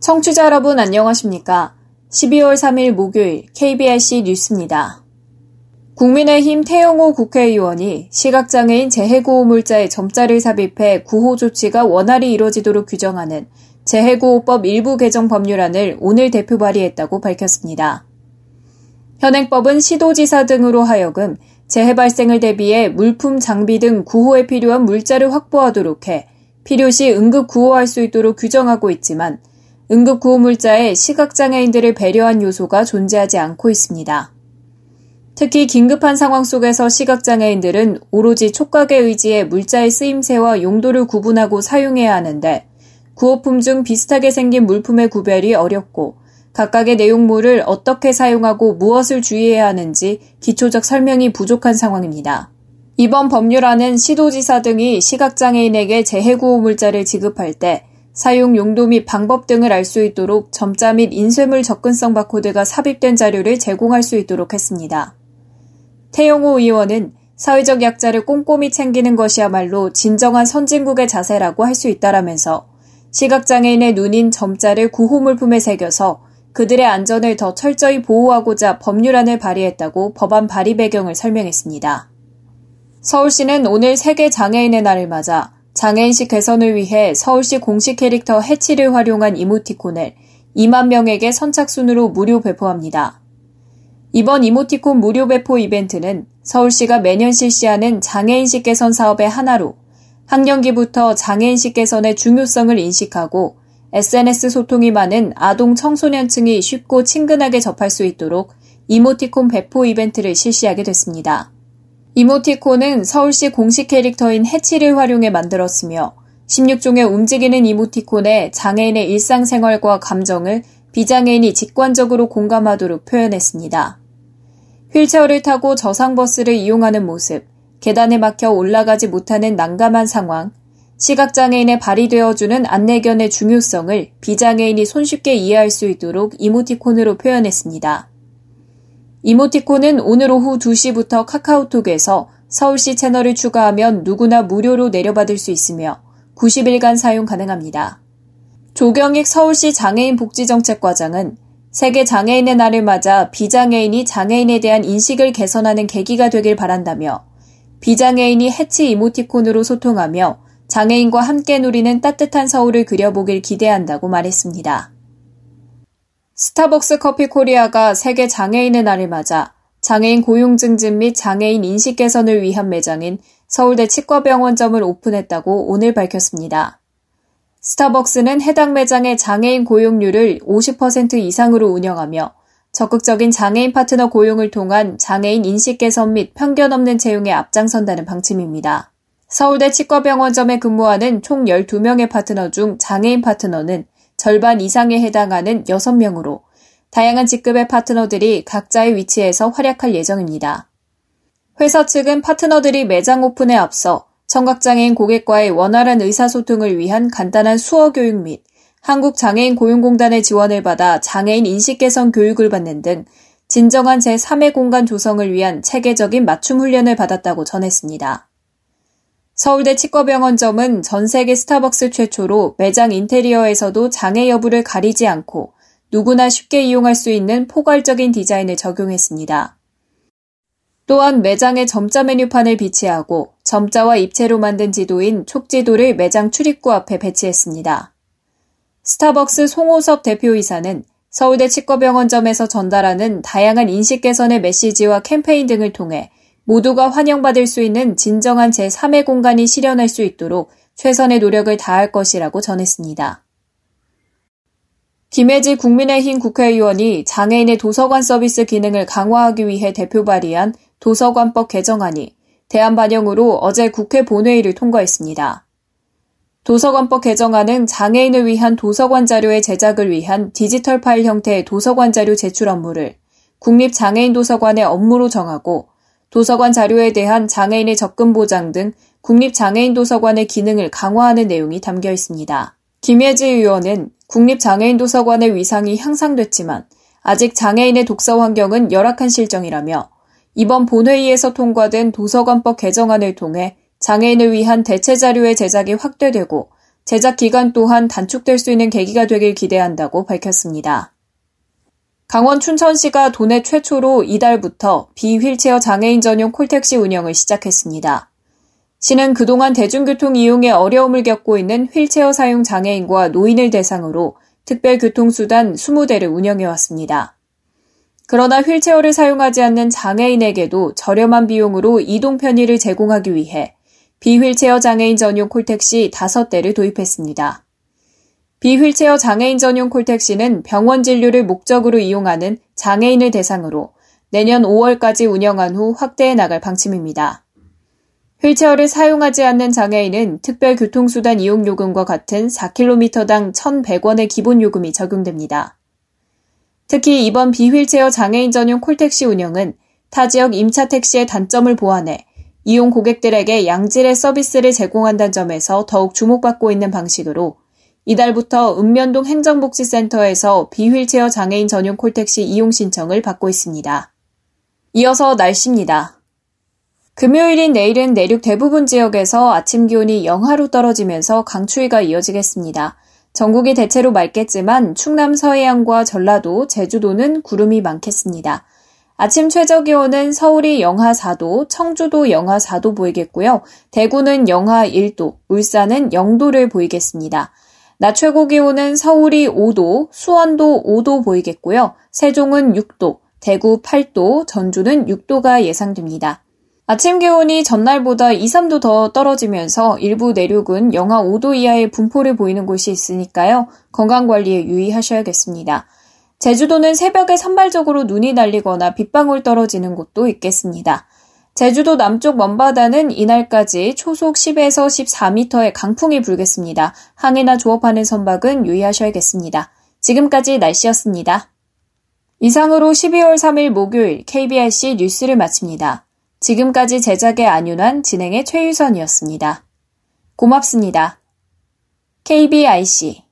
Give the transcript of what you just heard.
청취자 여러분 안녕하십니까? 12월 3일 목요일 KBRC 뉴스입니다. 국민의힘 태영호 국회의원이 시각장애인 재해구호물자의 점자를 삽입해 구호 조치가 원활히 이뤄지도록 규정하는 재해구호법 일부 개정 법률안을 오늘 대표 발의했다고 밝혔습니다. 현행법은 시도지사 등으로 하여금 재해 발생을 대비해 물품, 장비 등 구호에 필요한 물자를 확보하도록 해 필요시 응급 구호할 수 있도록 규정하고 있지만 응급 구호 물자에 시각장애인들을 배려한 요소가 존재하지 않고 있습니다. 특히 긴급한 상황 속에서 시각장애인들은 오로지 촉각의 의지에 물자의 쓰임새와 용도를 구분하고 사용해야 하는데 구호품 중 비슷하게 생긴 물품의 구별이 어렵고 각각의 내용물을 어떻게 사용하고 무엇을 주의해야 하는지 기초적 설명이 부족한 상황입니다. 이번 법률안은 시도지사 등이 시각장애인에게 재해구호물자를 지급할 때 사용 용도 및 방법 등을 알 수 있도록 점자 및 인쇄물 접근성 바코드가 삽입된 자료를 제공할 수 있도록 했습니다. 태영호 의원은 사회적 약자를 꼼꼼히 챙기는 것이야말로 진정한 선진국의 자세라고 할 수 있다라면서 시각장애인의 눈인 점자를 구호물품에 새겨서 그들의 안전을 더 철저히 보호하고자 법률안을 발의했다고 법안 발의 배경을 설명했습니다. 서울시는 오늘 세계 장애인의 날을 맞아 장애인식 개선을 위해 서울시 공식 캐릭터 해치를 활용한 이모티콘을 2만 명에게 선착순으로 무료 배포합니다. 이번 이모티콘 무료 배포 이벤트는 서울시가 매년 실시하는 장애인식 개선 사업의 하나로 학년기부터 장애인식 개선의 중요성을 인식하고 SNS 소통이 많은 아동 청소년층이 쉽고 친근하게 접할 수 있도록 이모티콘 배포 이벤트를 실시하게 됐습니다. 이모티콘은 서울시 공식 캐릭터인 해치를 활용해 만들었으며 16종의 움직이는 이모티콘에 장애인의 일상생활과 감정을 비장애인이 직관적으로 공감하도록 표현했습니다. 휠체어를 타고 저상버스를 이용하는 모습, 계단에 막혀 올라가지 못하는 난감한 상황, 시각장애인의 발이 되어주는 안내견의 중요성을 비장애인이 손쉽게 이해할 수 있도록 이모티콘으로 표현했습니다. 이모티콘은 오늘 오후 2시부터 카카오톡에서 서울시 채널을 추가하면 누구나 무료로 내려받을 수 있으며 90일간 사용 가능합니다. 조경익 서울시 장애인 복지정책과장은 세계 장애인의 날을 맞아 비장애인이 장애인에 대한 인식을 개선하는 계기가 되길 바란다며 비장애인이 해치 이모티콘으로 소통하며 장애인과 함께 누리는 따뜻한 서울을 그려보길 기대한다고 말했습니다. 스타벅스 커피 코리아가 세계 장애인의 날을 맞아 장애인 고용 증진 및 장애인 인식 개선을 위한 매장인 서울대 치과병원점을 오픈했다고 오늘 밝혔습니다. 스타벅스는 해당 매장의 장애인 고용률을 50% 이상으로 운영하며 적극적인 장애인 파트너 고용을 통한 장애인 인식 개선 및 편견 없는 채용에 앞장선다는 방침입니다. 서울대 치과병원점에 근무하는 총 12명의 파트너 중 장애인 파트너는 절반 이상에 해당하는 6명으로 다양한 직급의 파트너들이 각자의 위치에서 활약할 예정입니다. 회사 측은 파트너들이 매장 오픈에 앞서 청각장애인 고객과의 원활한 의사소통을 위한 간단한 수어 교육 및 한국장애인 고용공단의 지원을 받아 장애인 인식 개선 교육을 받는 등 진정한 제3의 공간 조성을 위한 체계적인 맞춤 훈련을 받았다고 전했습니다. 서울대 치과병원점은 전 세계 스타벅스 최초로 매장 인테리어에서도 장애 여부를 가리지 않고 누구나 쉽게 이용할 수 있는 포괄적인 디자인을 적용했습니다. 또한 매장에 점자 메뉴판을 비치하고 점자와 입체로 만든 지도인 촉지도를 매장 출입구 앞에 배치했습니다. 스타벅스 송호섭 대표이사는 서울대 치과병원점에서 전달하는 다양한 인식 개선의 메시지와 캠페인 등을 통해 모두가 환영받을 수 있는 진정한 제3의 공간이 실현할 수 있도록 최선의 노력을 다할 것이라고 전했습니다. 김혜지 국민의힘 국회의원이 장애인의 도서관 서비스 기능을 강화하기 위해 대표 발의한 도서관법 개정안이 대안 반영으로 어제 국회 본회의를 통과했습니다. 도서관법 개정안은 장애인을 위한 도서관 자료의 제작을 위한 디지털 파일 형태의 도서관 자료 제출 업무를 국립장애인 도서관의 업무로 정하고 도서관 자료에 대한 장애인의 접근 보장 등 국립장애인 도서관의 기능을 강화하는 내용이 담겨 있습니다. 김혜지 의원은 국립장애인도서관의 위상이 향상됐지만 아직 장애인의 독서 환경은 열악한 실정이라며 이번 본회의에서 통과된 도서관법 개정안을 통해 장애인을 위한 대체 자료의 제작이 확대되고 제작 기간 또한 단축될 수 있는 계기가 되길 기대한다고 밝혔습니다. 강원 춘천시가 도내 최초로 이달부터 비휠체어 장애인 전용 콜택시 운영을 시작했습니다. 시는 그동안 대중교통 이용에 어려움을 겪고 있는 휠체어 사용 장애인과 노인을 대상으로 특별교통수단 20대를 운영해왔습니다. 그러나 휠체어를 사용하지 않는 장애인에게도 저렴한 비용으로 이동 편의를 제공하기 위해 비휠체어 장애인 전용 콜택시 5대를 도입했습니다. 비휠체어 장애인 전용 콜택시는 병원 진료를 목적으로 이용하는 장애인을 대상으로 내년 5월까지 운영한 후 확대해 나갈 방침입니다. 휠체어를 사용하지 않는 장애인은 특별 교통수단 이용 요금과 같은 4km당 1,100원의 기본 요금이 적용됩니다. 특히 이번 비휠체어 장애인 전용 콜택시 운영은 타 지역 임차 택시의 단점을 보완해 이용 고객들에게 양질의 서비스를 제공한다는 점에서 더욱 주목받고 있는 방식으로 이달부터 읍면동 행정복지센터에서 비휠체어 장애인 전용 콜택시 이용 신청을 받고 있습니다. 이어서 날씨입니다. 금요일인 내일은 내륙 대부분 지역에서 아침 기온이 영하로 떨어지면서 강추위가 이어지겠습니다. 전국이 대체로 맑겠지만 충남 서해안과 전라도, 제주도는 구름이 많겠습니다. 아침 최저 기온은 서울이 영하 4도, 청주도 영하 4도 보이겠고요. 대구는 영하 1도, 울산은 0도를 보이겠습니다. 낮 최고 기온은 서울이 5도, 수원도 5도 보이겠고요. 세종은 6도, 대구 8도, 전주는 6도가 예상됩니다. 아침 기온이 전날보다 2, 3도 더 떨어지면서 일부 내륙은 영하 5도 이하의 분포를 보이는 곳이 있으니까요. 건강 관리에 유의하셔야겠습니다. 제주도는 새벽에 산발적으로 눈이 날리거나 빗방울 떨어지는 곳도 있겠습니다. 제주도 남쪽 먼바다는 이날까지 초속 10에서 14m의 강풍이 불겠습니다. 항해나 조업하는 선박은 유의하셔야겠습니다. 지금까지 날씨였습니다. 이상으로 12월 3일 목요일 KBRC 뉴스를 마칩니다. 지금까지 제작의 안윤환, 진행의 최유선이었습니다. 고맙습니다. KBIC